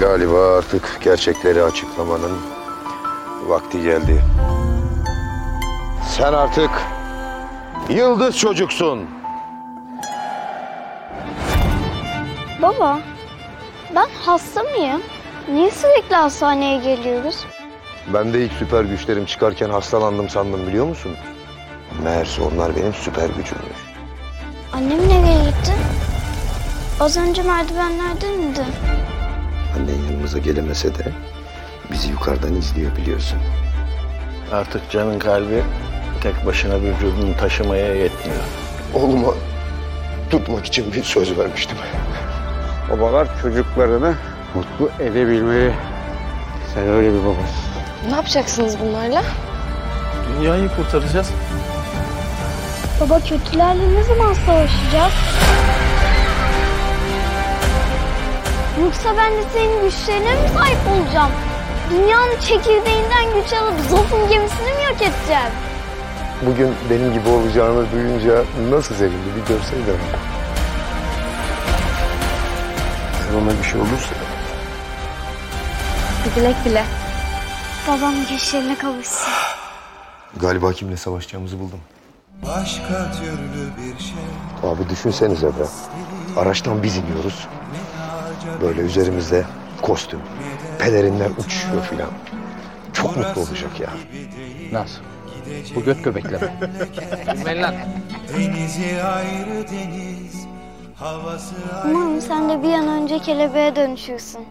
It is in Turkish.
Galiba artık gerçekleri açıklamanın vakti geldi. Sen artık yıldız çocuksun. Baba, ben hasta mıyım? Niye sürekli hastaneye geliyoruz? Ben de ilk süper güçlerim çıkarken hastalandım sandım biliyor musun? Meğerse onlar benim süper gücümmüş. Annem nereye gitti? Az önce merdivenlerden indi. Yanımıza gelemese de bizi yukarıdan izliyor biliyorsun. Artık canın kalbi tek başına vücudunu taşımaya yetmiyor. Oğluma tutmak için bir söz vermiştim. Babalar çocuklarını mutlu edebilmeli. Sen öyle bir babasın. Ne yapacaksınız bunlarla? Dünyayı kurtaracağız. Baba kötülerle ne zaman savaşacağız? Yoksa ben de senin güçlerine mi sahip olacağım? Dünyanın çekirdeğinden güç alıp Zof'un gemisini mi yok edeceğim? Bugün benim gibi olacağını duyunca nasıl sevindi bir görseydin. Eğer ona bir şey olursa Dilek bile. Babam güçlerine kavuşsun. galiba kimle savaşacağımızı buldum. Başka türlü bir şey Abi düşünsenize be. Araçtan biz iniyoruz. Böyle üzerimizde kostüm, pelerinler uçuşuyor filan. Çok mutlu olacak ya. Nasıl? Bu göt göbekleme. Bilmeyin lan. Denizi ayrı deniz Havası ayrı Umarım sen de bir an önce kelebeğe dönüşürsün.